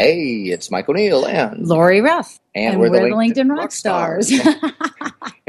Hey, it's Mike O'Neill and Lori Ruff. And, we're, the the LinkedIn Rock Stars.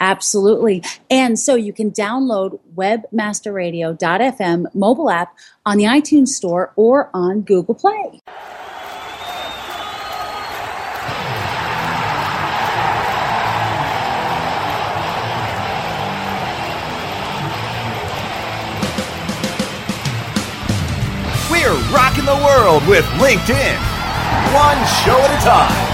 Absolutely. And so you can download webmasterradio.fm mobile app on the iTunes Store or on Google Play. We're rocking the world with LinkedIn. One show at a time.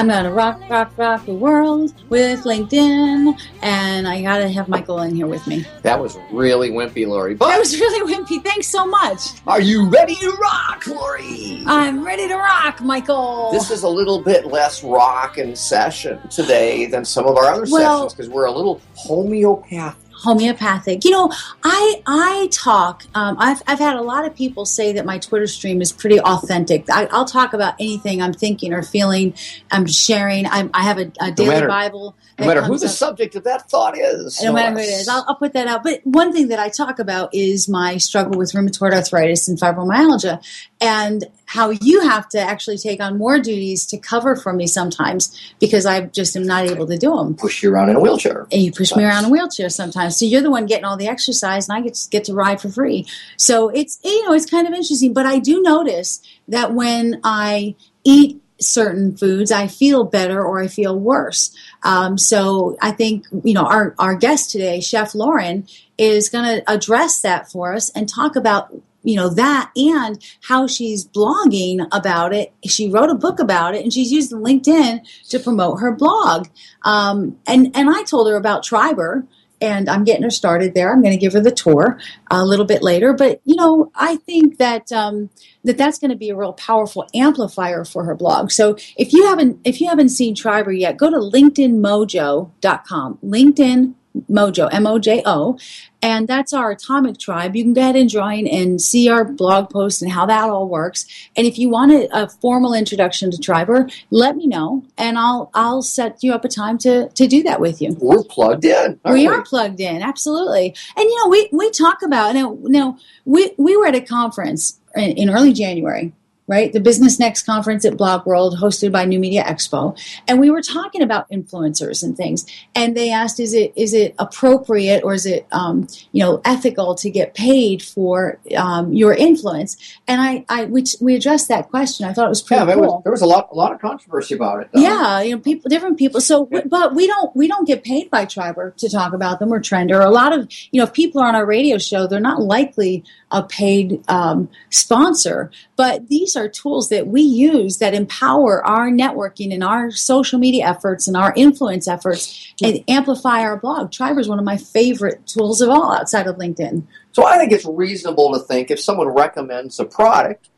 I'm going to rock, rock, rock the world with LinkedIn. And I got to have Michael in here with me. That was really wimpy, Lori. But that was really wimpy. Thanks so much. Are you ready to rock, Lori? I'm ready to rock, Michael. This is a little bit less rock and session today than some of our other well, sessions because we're a little homeopathic homeopathic. You know, I I talk. Um, I've I've had a lot of people say that my Twitter stream is pretty authentic. I, will talk about anything I'm thinking or feeling. I'm sharing. I'm, i have a, a daily no matter, Bible. No matter who the up. subject of that thought is. No, no matter who it is, I'll, I'll, put that out. But one thing that I talk about is my struggle with rheumatoid arthritis and fibromyalgia, and how you have to actually take on more duties to cover for me sometimes because I just am not able to do them. Push you around in a wheelchair. And you push me around in a wheelchair sometimes. So you're the one getting all the exercise and I get to, get to ride for free. So it's, you know, it's kind of interesting. But I do notice that when I eat certain foods, I feel better or I feel worse. Um, so I think, you know, our, our guest today, Chef Lauren, is going to address that for us and talk about you know that and how she's blogging about it. She wrote a book about it and she's using linkedin to promote her blog. Um, and and i told her about Triberr and i'm getting her started there. I'm going to give her the tour a little bit later but you know i think that um, that that's going to be a real powerful amplifier for her blog. So if you haven't if you haven't seen Triberr yet go to linkedinmojo.com linkedin Mojo, M O J O, and that's our atomic tribe. You can go ahead and join and see our blog post and how that all works. And if you want a, a formal introduction to Triberr, let me know, and I'll I'll set you up a time to to do that with you. We're plugged in. We, we, are plugged in, absolutely. And you know, we we talk about you know, we we were at a conference in, in early January right? The Business Next conference at Blog World, hosted by New Media Expo, and we were talking about influencers and things. And they asked, "Is it is it appropriate or is it um, you know ethical to get paid for um, your influence?" And I, I we, we addressed that question. I thought it was pretty yeah, cool. Was, there was a lot a lot of controversy about it. Though. Yeah, you know, people, different people. So, yeah. but we don't we don't get paid by Triberr to talk about them or Trender. A lot of you know, if people are on our radio show, they're not likely a paid um, sponsor. But these are tools that we use that empower our networking and our social media efforts and our influence efforts and amplify our blog. Triberr is one of my favorite tools of all outside of LinkedIn. So I think it's reasonable to think if someone recommends a product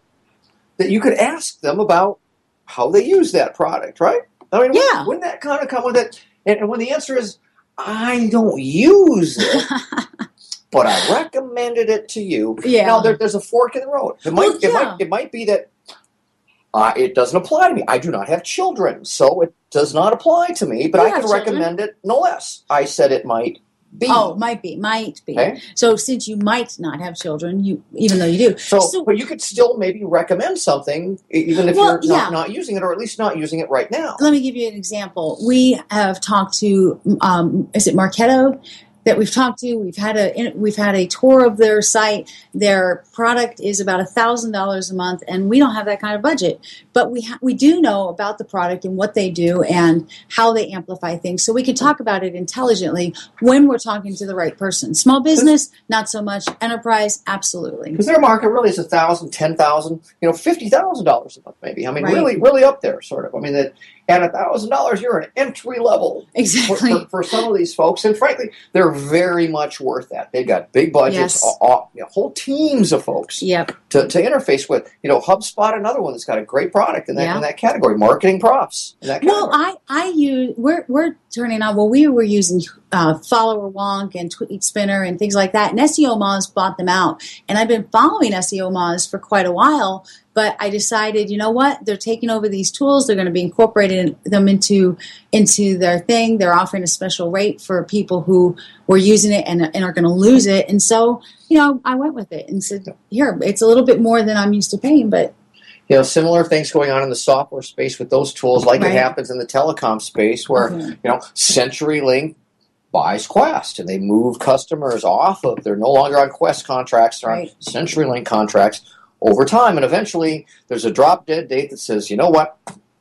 that you could ask them about how they use that product, right? I mean, Yeah. wouldn't, wouldn't that kind of come with it? And, and when the answer is, I don't use it, but I recommended it to you. Yeah. Now there, there's a fork in the road. It might, Well, it might, it might be that uh, it doesn't apply to me. I do not have children, so it does not apply to me. But You I can children. recommend it no less. I said it might be. Oh, might be, might be. Okay. So since you might not have children, you even though you do, So, but you could still maybe recommend something, even if Well, you're yeah. not, not using it, or at least not using it right now. let me give you an example. We have talked to, um, is it Marketo that we've talked to? We've had a we've had a tour of their site. Their product is about a thousand dollars a month, and we don't have that kind of budget. But we ha- we do know about the product and what they do and how they amplify things, so we can talk about it intelligently when we're talking to the right person. Small business, not so much. Enterprise, absolutely. Because their market really is a thousand, ten thousand, you know, fifty thousand dollars a month, maybe. I mean, Right. really, really up there, sort of. I mean, that at a thousand dollars, you're an entry level for, Exactly. for, for some of these folks, and frankly, they're very much worth that. They've got big budgets, Yes. a- a- you know, whole teams of folks Yep. to, to interface with. You know, HubSpot, another one that's got a great product in that Yeah. in that category. Marketing props. in that Well. I I use we're we're turning on. Well, we were using uh, Followerwonk and Tweet Spinner and things like that. And SEOmoz bought them out, and I've been following SEOmoz for quite a while. But I decided, you know what? They're taking over these tools. They're going to be incorporating them into into their thing. They're offering a special rate for people who were using it and, and are going to lose it. And so, you know, I went with it and said, here, it's a little bit more than I'm used to paying, but you know, similar things going on in the software space with those tools, like Right. it happens in the telecom space, where Mhm. you know CenturyLink buys Qwest, and they move customers off of. They're no longer on Qwest contracts; they're Right. on CenturyLink contracts over time, and eventually there's a drop dead date that says, you know what,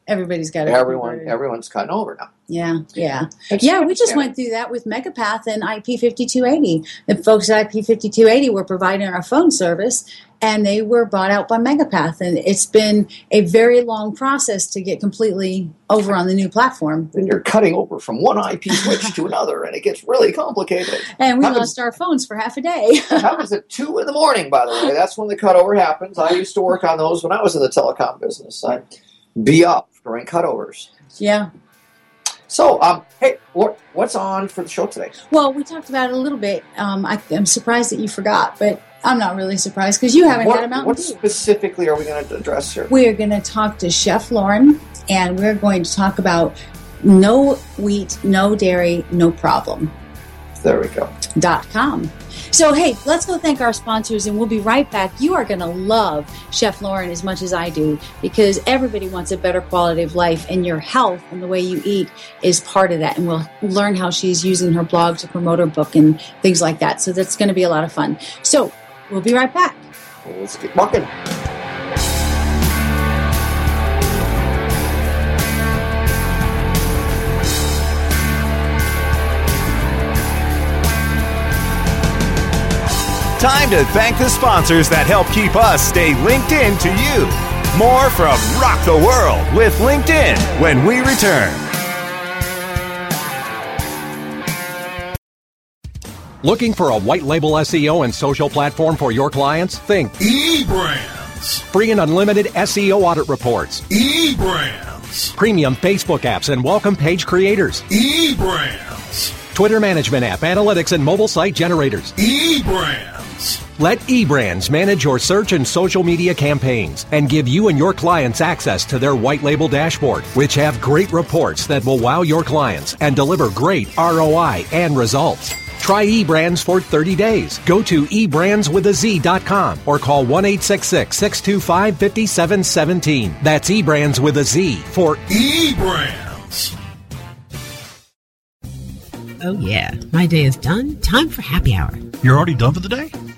everybody's got it. everyone, converted. everyone's cutting over now. Yeah, yeah. Yeah, we just went through that with Megapath and IP5280. The folks at IP5280 were providing our phone service and they were bought out by Megapath. And it's been a very long process to get completely over on the new platform. Then you're cutting over from one IP switch to another, and it gets really complicated. And we Happens- lost our phones for half a day. Happens at two in the morning, by the way. That's when the cutover happens. I used to work on those when I was in the telecom business. I'd be up during cutovers. yeah. So, um, hey, what, what's on for the show today? Well, we talked about it a little bit. Um, I, I'm surprised that you forgot, but I'm not really surprised because you haven't what, had a Mountain what Dew. specifically are we going to address here? We're going to talk to Chef Lauren, and we're going to talk about no wheat, no dairy, no problem. There we go. Dot com. So, hey, let's go thank our sponsors, and we'll be right back. You are going to love Chef Lauren as much as I do because everybody wants a better quality of life, and your health and the way you eat is part of that. And we'll learn how she's using her blog to promote her book and things like that. So, that's going to be a lot of fun. So, we'll be right back. Let's get walking. Time to thank the sponsors that help keep us stay linked in to you. More from Rock the World with LinkedIn when we return. Looking for a white label SEO and social platform for your clients? Think eBrands. free and unlimited SEO audit reports, eBrands. premium Facebook apps and welcome page creators, eBrands. Twitter management app, analytics, and mobile site generators. eBrands. Let eBrands manage your search and social media campaigns and give you and your clients access to their white label dashboard, which have great reports that will wow your clients and deliver great ROI and results. Try eBrands for 30 days. Go to eBrandsWithAZ.com or call 1 625 5717. That's eBrands with a Z for eBrands. Oh, yeah. My day is done. Time for happy hour. You're already done for the day?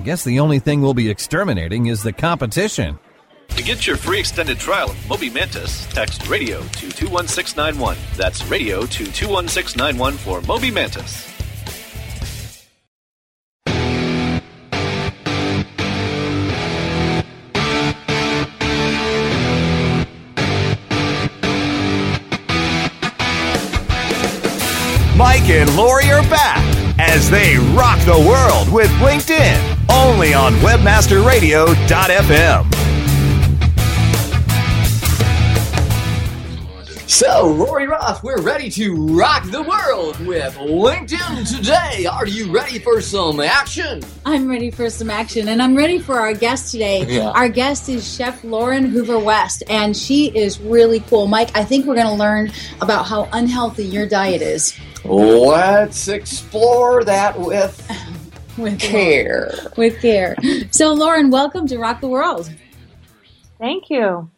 I guess the only thing we'll be exterminating is the competition. To get your free extended trial of Moby Mantis, text radio to 21691. That's radio to 21691 for Moby Mantis. Mike and Lori are back as they rock the world with LinkedIn, only on webmasterradio.fm. So, Lori Ruff, we're ready to rock the world with LinkedIn today. Are you ready for some action? I'm ready for some action, and I'm ready for our guest today. Yeah. Our guest is Chef Lauren Hoover West, and she is really cool. Mike, I think we're going to learn about how unhealthy your diet is. Let's explore that with With care. With care. So, Lauren, welcome to Rock the World. Thank you.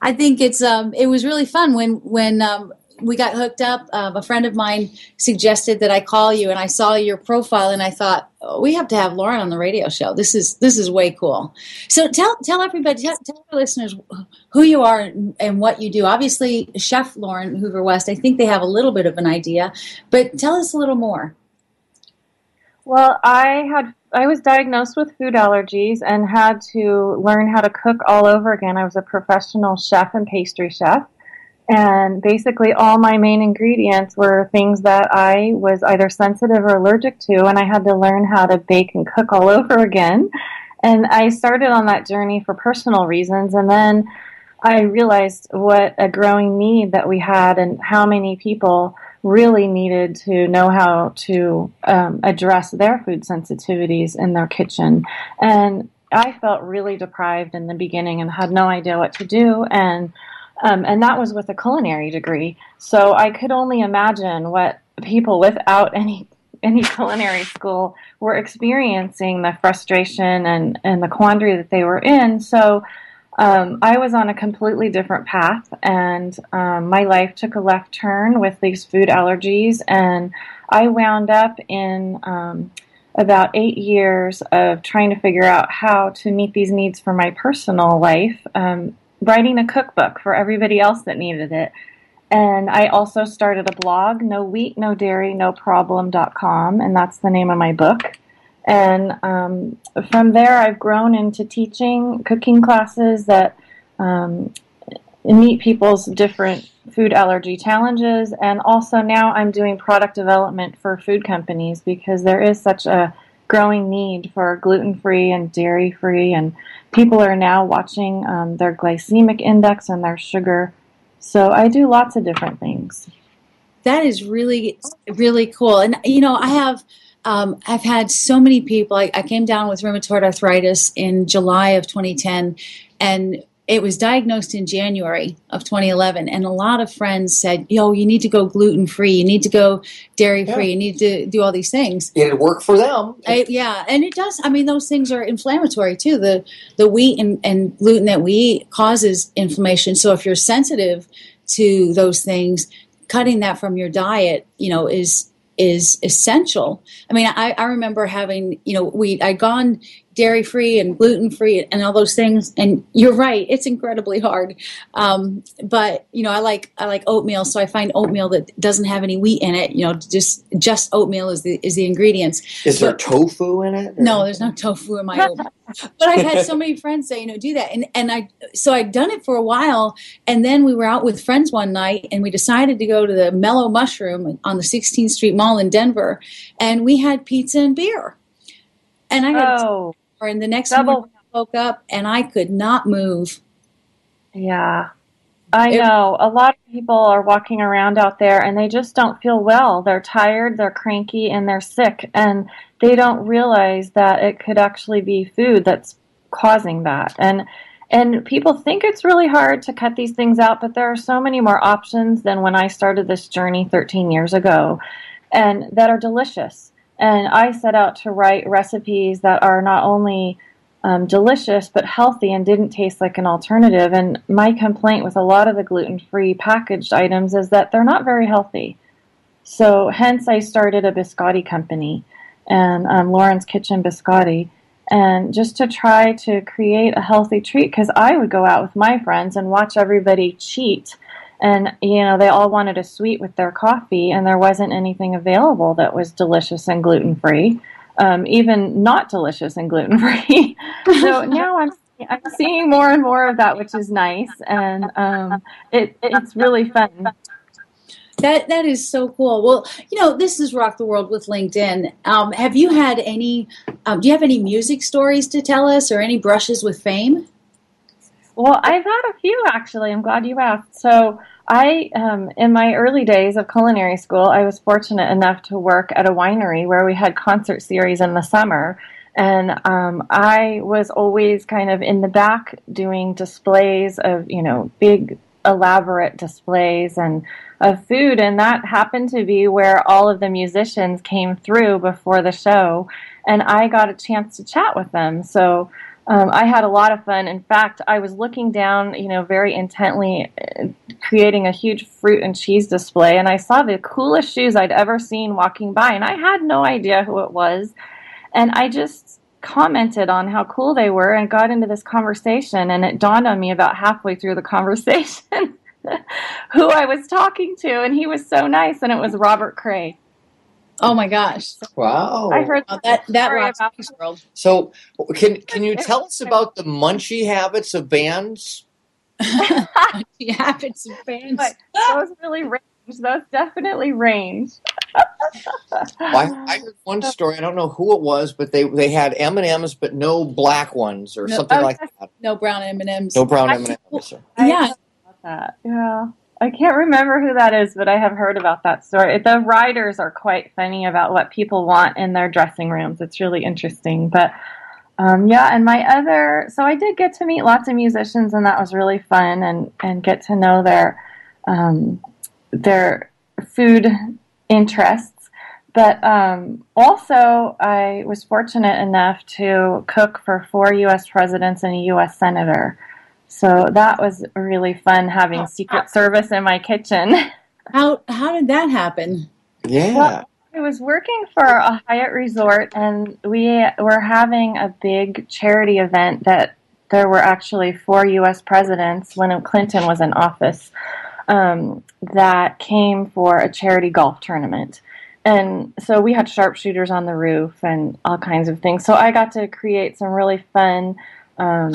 I think it's um it was really fun when when um we got hooked up. Um, a friend of mine suggested that I call you, and I saw your profile, and I thought oh, we have to have Lauren on the radio show. This is this is way cool. So tell tell everybody, tell, tell our listeners who you are and, and what you do. Obviously, Chef Lauren Hoover West. I think they have a little bit of an idea, but tell us a little more. Well, I had I was diagnosed with food allergies and had to learn how to cook all over again. I was a professional chef and pastry chef. And basically all my main ingredients were things that I was either sensitive or allergic to and I had to learn how to bake and cook all over again. And I started on that journey for personal reasons and then I realized what a growing need that we had and how many people really needed to know how to um, address their food sensitivities in their kitchen. And I felt really deprived in the beginning and had no idea what to do. And um, and that was with a culinary degree. So I could only imagine what people without any any culinary school were experiencing the frustration and, and the quandary that they were in. So um, I was on a completely different path, and um, my life took a left turn with these food allergies, and I wound up in um, about eight years of trying to figure out how to meet these needs for my personal life, um, writing a cookbook for everybody else that needed it. And I also started a blog, no wheat, no dairy, no problem.com, and that's the name of my book. And um, from there, I've grown into teaching cooking classes that um, meet people's different food allergy challenges. And also now I'm doing product development for food companies because there is such a growing need for gluten free and dairy free. And people are now watching um, their glycemic index and their sugar. So I do lots of different things. That is really really cool. And you know, I have um, I've had so many people. I, I, came down with rheumatoid arthritis in July of 2010, and it was diagnosed in January of 2011. And a lot of friends said, "Yo, you need to go gluten free. You need to go dairy free. Yeah. You need to do all these things." It worked for them. I, yeah, and it does. I mean, those things are inflammatory too. The the wheat and, and gluten that we eat causes inflammation. So if you're sensitive to those things, cutting that from your diet, you know, is is essential. I mean, I, I remember having, you know, we I'd gone dairy free and gluten free and all those things. And you're right, it's incredibly hard. Um, but you know, I like I like oatmeal, so I find oatmeal that doesn't have any wheat in it. You know, just just oatmeal is the is the ingredients. Is there tofu in it? no, there's no tofu in my oatmeal. but I've had so many friends say, you know, do that, and and I so I'd done it for a while, and then we were out with friends one night, and we decided to go to the Mellow Mushroom on the 16th Street Mall in Denver, and we had pizza and beer, and I got Oh, and the next double- morning I woke up and I could not move. yeah. I know. A lot of people are walking around out there and they just don't feel well. They're tired, they're cranky, and they're sick. And they don't realize that it could actually be food that's causing that. And and people think it's really hard to cut these things out, but there are so many more options than when I started this journey 13 years ago and that are delicious. And I set out to write recipes that are not only um, delicious but healthy and didn't taste like an alternative. And my complaint with a lot of the gluten free packaged items is that they're not very healthy. So, hence, I started a biscotti company and um, Lauren's Kitchen Biscotti. And just to try to create a healthy treat, because I would go out with my friends and watch everybody cheat. And, you know, they all wanted a sweet with their coffee, and there wasn't anything available that was delicious and gluten free um, even not delicious and gluten free. so now I'm I'm seeing more and more of that, which is nice, and um, it it's really fun. That that is so cool. Well, you know, this is Rock the World with LinkedIn. Um, have you had any? Um, do you have any music stories to tell us, or any brushes with fame? Well, I've had a few actually. I'm glad you asked. So, I, um, in my early days of culinary school, I was fortunate enough to work at a winery where we had concert series in the summer. And um, I was always kind of in the back doing displays of, you know, big, elaborate displays and of food. And that happened to be where all of the musicians came through before the show. And I got a chance to chat with them. So, um, I had a lot of fun. In fact, I was looking down, you know, very intently, uh, creating a huge fruit and cheese display, and I saw the coolest shoes I'd ever seen walking by, and I had no idea who it was. And I just commented on how cool they were and got into this conversation, and it dawned on me about halfway through the conversation who I was talking to, and he was so nice, and it was Robert Cray. Oh my gosh! Wow. I heard Well, that that rocks about this world. So, can can you tell us about the munchie habits of bands? You habits and fans. But those really range. Those definitely range. I, I heard one story. I don't know who it was, but they they had M and M's, but no black ones or No, something oh, like that. No brown M and M's. No brown M and M's. Yeah. about that. Yeah. I can't remember who that is, but I have heard about that story. The writers are quite funny about what people want in their dressing rooms. It's really interesting. But um, yeah, and my other, so I did get to meet lots of musicians, and that was really fun, and and get to know their um, their food interests. But um, also, I was fortunate enough to cook for four U.S. presidents and a U.S. senator. So that was really fun having Secret Service in my kitchen. How how did that happen? Yeah. Well, I was working for a Hyatt resort, and we were having a big charity event that there were actually four U.S. presidents when Clinton was in office um, that came for a charity golf tournament. And so we had sharpshooters on the roof and all kinds of things. So I got to create some really fun um,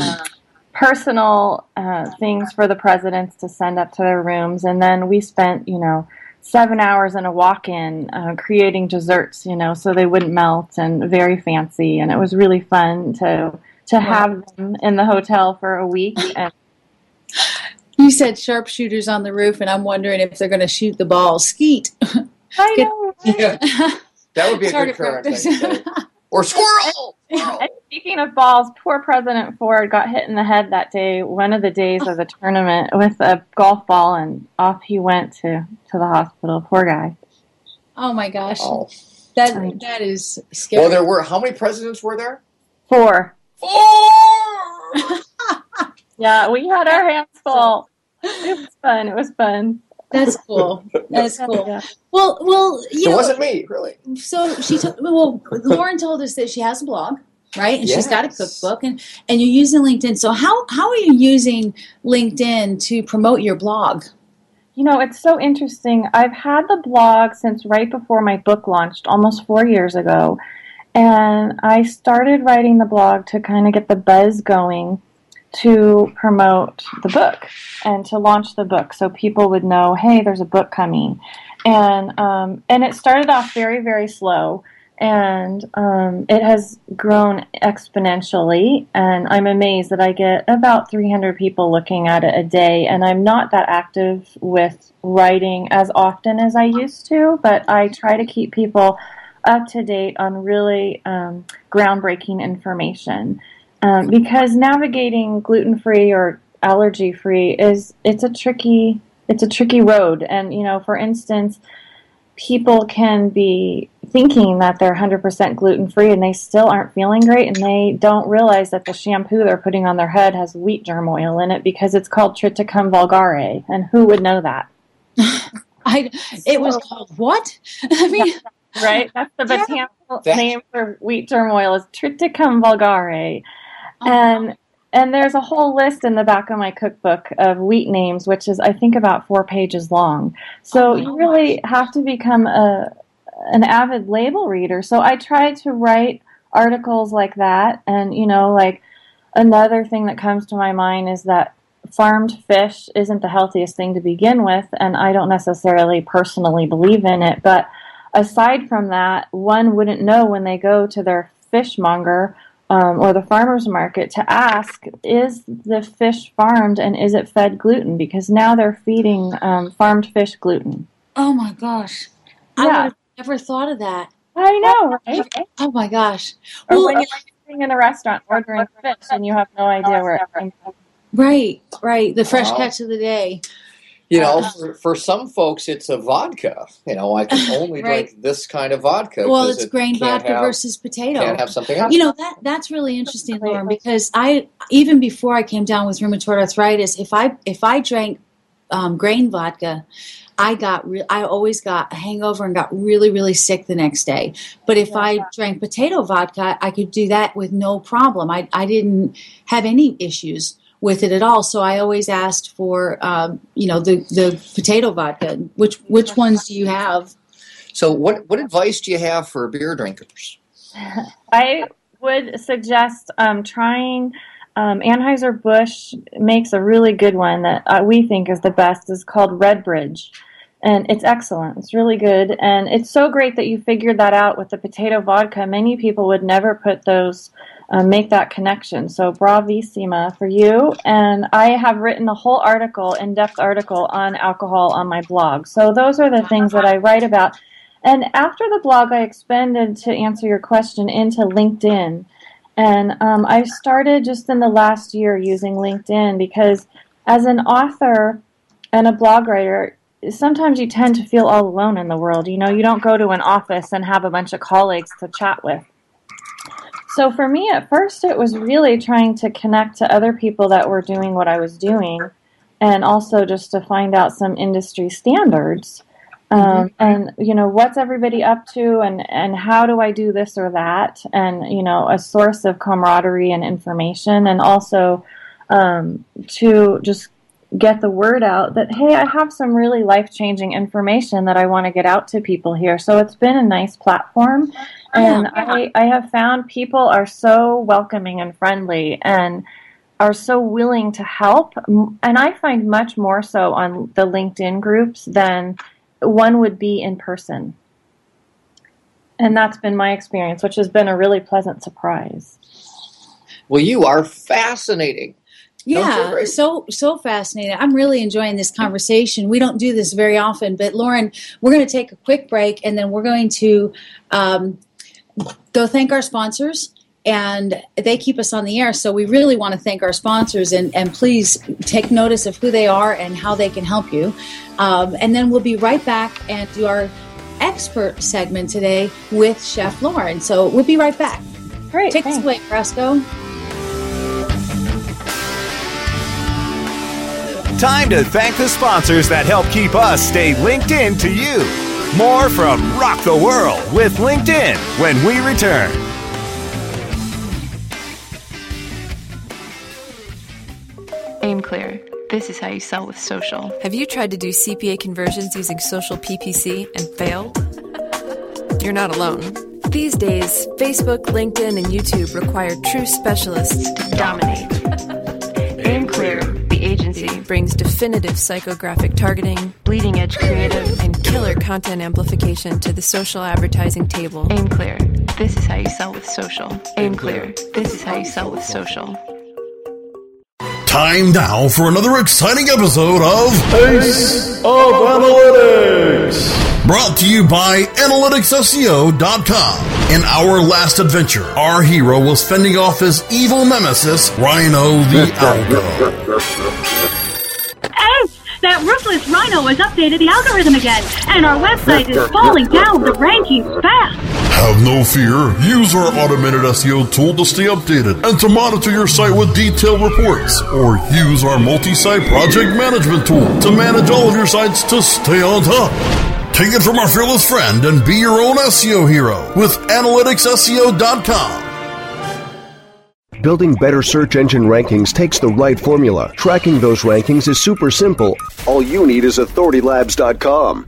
personal uh, things for the presidents to send up to their rooms. And then we spent, you know, seven hours in a walk-in uh, creating desserts, you know, so they wouldn't melt and very fancy. And it was really fun to to have them in the hotel for a week. And You said sharpshooters on the roof, and I'm wondering if they're going to shoot the ball. Skeet. I know. Yeah. That would be a Target good current practice. thing. Or squirrel. And speaking of balls, poor President Ford got hit in the head that day, one of the days of the tournament, with a golf ball, and off he went to, to the hospital. Poor guy. Oh my gosh, Oh. that that is scary. Well, there were how many presidents were there? Four. Four. Yeah, we had our hands full. It was fun. It was fun. That's cool. That's cool. Yeah. Well, well, you It know, wasn't me, really. so she told. Well, Lauren told us that she has a blog, right? And she's got a cookbook, and and you're using LinkedIn. So how how are you using LinkedIn to promote your blog? You know, it's so interesting. I've had the blog since right before my book launched, almost four years ago. And I started writing the blog to kind of get the buzz going to promote the book and to launch the book so people would know, hey, there's a book coming. And, um, and it started off very, very slow. And um, it has grown exponentially. And I'm amazed that I get about 300 people looking at it a day. And I'm not that active with writing as often as I used to, but I try to keep people up to date on really um, groundbreaking information. Um, because navigating gluten free or allergy free is it's a tricky it's a tricky road. And you know, for instance, people can be thinking that they're 100% gluten free and they still aren't feeling great and they don't realize that the shampoo they're putting on their head has wheat germ oil in it because it's called triticum vulgare. And who would know that? I it was called what? I mean, right. That's the botanical That- name for wheat germ oil is triticum vulgare Uh-huh. and and there's a whole list in the back of my cookbook of wheat names which is i think about four pages long. So oh, you really have to become a an avid label reader. So i try to write articles like that. And you know like another thing that comes to my mind is that farmed fish isn't the healthiest thing to begin with and i don't necessarily personally believe in it. But aside from that one wouldn't know when they go to their fishmonger um, or the farmer's market to ask is the fish farmed and is it fed gluten because now they're feeding um, farmed fish gluten oh my gosh, I would have never thought of that. i know right Oh my gosh. or Well, when you're sitting in a restaurant ordering fish and you have no idea where it came from right, right. The fresh Wow. catch of the day. You know, for, for some folks, it's a vodka. You know, I can only Right. drink this kind of vodka. Well, it's it grain vodka have- versus potato. Can't have something else. You know that that's really interesting, Lauren, because I even before I came down with rheumatoid arthritis, if I if I drank um, grain vodka, I got re- I always got a hangover and got really really sick the next day. But if I drank potato vodka, I could do that with no problem. I I didn't have any issues with it at all. So I always asked for um, you know the the potato vodka. Which which ones do you have? So, what what advice do you have for beer drinkers? I would suggest um, trying um, Anheuser-Busch makes a really good one that uh, we think is the best. is called Redbridge. And it's excellent. It's really good. And it's so great that you figured that out with the potato vodka. Many people would never put those, um, make that connection. So, bravissima for you. And I have written a whole article, in depth article on alcohol on my blog. So, those are the things that I write about. And after the blog, I expanded to answer your question into LinkedIn. And um, I started just in the last year using LinkedIn because as an author and a blog writer, sometimes you tend to feel all alone in the world. You know, you don't go to an office and have a bunch of colleagues to chat with. So for me, at first, it was really trying to connect to other people that were doing what I was doing and also just to find out some industry standards. Um, and you know what's everybody up to and and how do i do this or that and you know a source of camaraderie and information and also um, to just get the word out that hey i have some really life-changing information that i want to get out to people here so it's been a nice platform oh, and I, I have found people are so welcoming and friendly and are so willing to help and i find much more so on the linkedin groups than one would be in person. And that's been my experience, which has been a really pleasant surprise. Well, you are fascinating. Yeah, so so fascinating. I'm really enjoying this conversation. We don't do this very often, but Lauren, we're going to take a quick break, and then we're going to um, go thank our sponsors. And they keep us on the air, so we really want to thank our sponsors and, and please take notice of who they are and how they can help you. Um, and then we'll be right back and do our expert segment today with Chef Lauren. So we'll be right back. Great. Take thanks. away, Fresco. Time to thank the sponsors that help keep us stay linked in to you. More from Rock the World with LinkedIn when we return. aimClear. This is how you sell with social. Have you tried to do CPA conversions using social PPC and failed? You're not alone. These days, Facebook, LinkedIn, and YouTube require true specialists to dominate. aimClear Agency brings definitive psychographic targeting, bleeding edge creative, and killer content amplification to the social advertising table. aimClear. This is how you sell with social. aimClear. This is how you sell with social. Time now for another exciting episode of Ace of Analytics. Brought to you by AnalyticsSEO.com. In our last adventure, our hero was fending off his evil nemesis, Rhino the Algo. Ace! That ruthless Rhino has updated the algorithm again, and our website is falling down the rankings fast. Have no fear. Use our automated SEO tool to stay updated and to monitor your site with detailed reports. Or use our multi site project management tool to manage all of your sites to stay on top. Take it from our fearless friend and be your own SEO hero with AnalyticsSEO.com. Building better search engine rankings takes the right formula. Tracking those rankings is super simple. All you need is AuthorityLabs.com.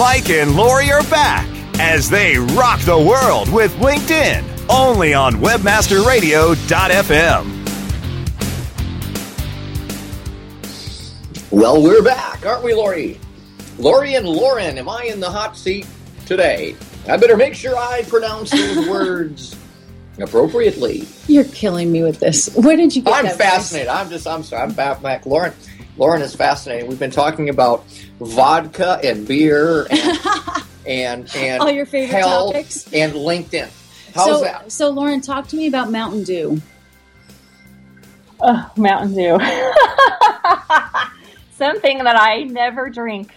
Mike and Lori are back as they rock the world with LinkedIn, only on webmasterradio.fm. Well, we're back, aren't we, Lori? Lori and Lauren, am I in the hot seat today? I better make sure I pronounce those words appropriately. You're killing me with this. Where did you get I'm that fascinated. I'm just, I'm sorry. I'm back, back. Lauren, Lauren is fascinating. We've been talking about vodka and beer and and, and All your favorite health topics? and LinkedIn. How's so, that? So, Lauren, talk to me about Mountain Dew. Oh, Mountain Dew. Something that I never drink.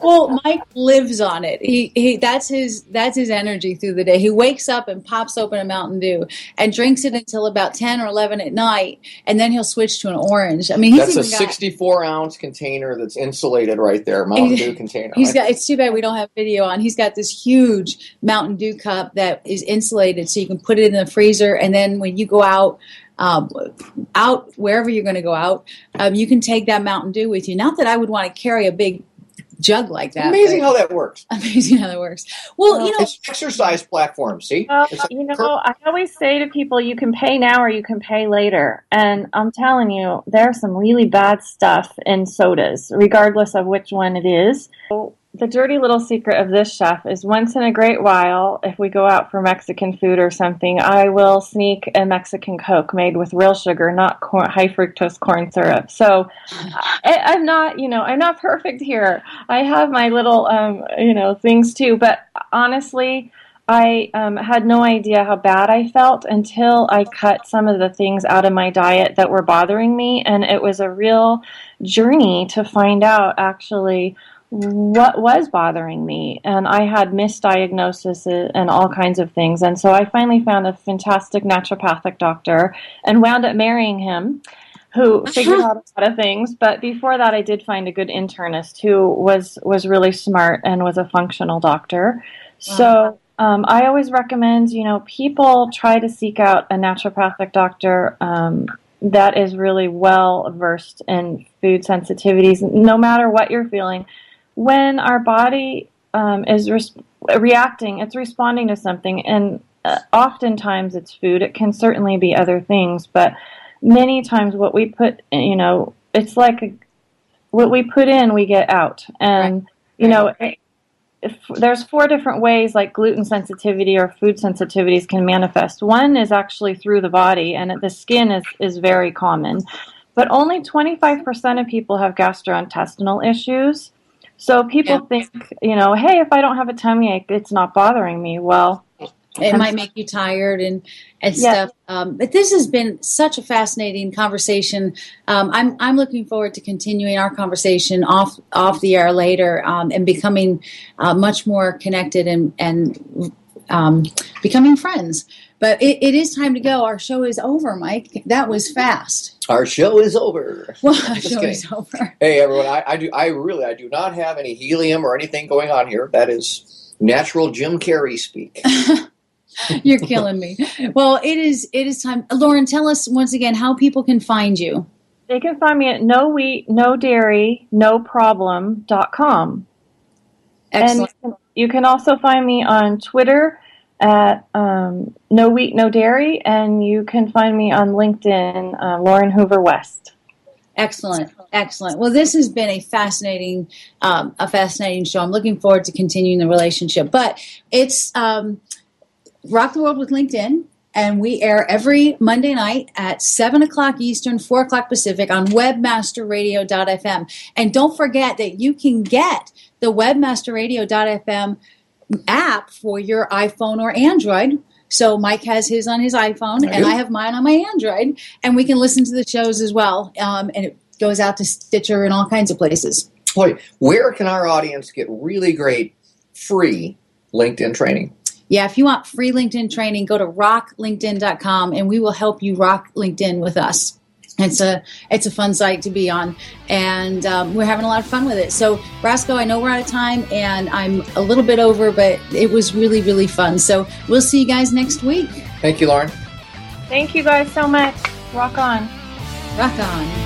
Well, Mike lives on it. He, he that's his that's his energy through the day. He wakes up and pops open a Mountain Dew and drinks it until about ten or eleven at night, and then he'll switch to an orange. I mean, he's That's a got, 64 ounce container that's insulated right there, Mountain Dew container. He's got. It's too bad we don't have video on. He's got this huge Mountain Dew cup that is insulated, so you can put it in the freezer, and then when you go out. Um, out wherever you're going to go out, um, you can take that Mountain Dew with you. Not that I would want to carry a big jug like that. Amazing how that works. Amazing how that works. Well, you know, it's exercise platform. See, Well, It's- you know, I always say to people, you can pay now or you can pay later. And I'm telling you, there's some really bad stuff in sodas, regardless of which one it is. So the dirty little secret of this chef is once in a great while, if we go out for Mexican food or something, I will sneak a Mexican Coke made with real sugar, not high fructose corn syrup. So I, I'm not, you know, I'm not perfect here. I have my little, um, you know, things too. But honestly, I um, had no idea how bad I felt until I cut some of the things out of my diet that were bothering me. And it was a real journey to find out actually what was bothering me. And I had misdiagnosis and all kinds of things. And so I finally found a fantastic naturopathic doctor and wound up marrying him. Who figured out a lot of things, but before that, I did find a good internist who was was really smart and was a functional doctor. So um, I always recommend, you know, people try to seek out a naturopathic doctor um, that is really well versed in food sensitivities, no matter what you're feeling. When our body um, is res- reacting, it's responding to something, and uh, oftentimes it's food. It can certainly be other things, but many times what we put, you know, it's like a, what we put in, we get out, and you know. It, if there's four different ways like gluten sensitivity or food sensitivities can manifest. One is actually through the body, and the skin is, is very common. But only 25% of people have gastrointestinal issues. So people think, you know, hey, if I don't have a tummy ache, it's not bothering me. Well, it might make you tired and and Yeah. stuff. Um, but this has been such a fascinating conversation. Um, I'm I'm looking forward to continuing our conversation off off the air later um, and becoming uh, much more connected and and um, becoming friends. But it, it is time to go. Our show is over, Mike. That was fast. Our show is over. Well, our show kidding. is over. Hey everyone, I, I do I really I do not have any helium or anything going on here. That is natural Jim Carrey speak. You're killing me. Well, it is it is time. Lauren, tell us once again how people can find you. They can find me at no wheat, no dairy, no problem.com. Excellent. And you can also find me on Twitter at um, no wheat, no dairy, and you can find me on LinkedIn, uh, Lauren Hoover West. Excellent, excellent. Well, this has been a fascinating, um, a fascinating show. I'm looking forward to continuing the relationship. But it's um, Rock the World with LinkedIn, and we air every Monday night at seven o'clock Eastern, four o'clock Pacific on WebmasterRadio.fm. And don't forget that you can get the WebmasterRadio.fm app for your iPhone or Android. So Mike has his on his iPhone, I and do. I have mine on my Android, and we can listen to the shows as well. Um, and it goes out to Stitcher and all kinds of places. Boy, where can our audience get really great free LinkedIn training? Yeah, if you want free LinkedIn training, go to rocklinkedin.com, and we will help you rock LinkedIn with us. It's a it's a fun site to be on, and um, we're having a lot of fun with it. So, Roscoe, I know we're out of time, and I'm a little bit over, but it was really really fun. So, we'll see you guys next week. Thank you, Lauren. Thank you guys so much. Rock on. Rock on.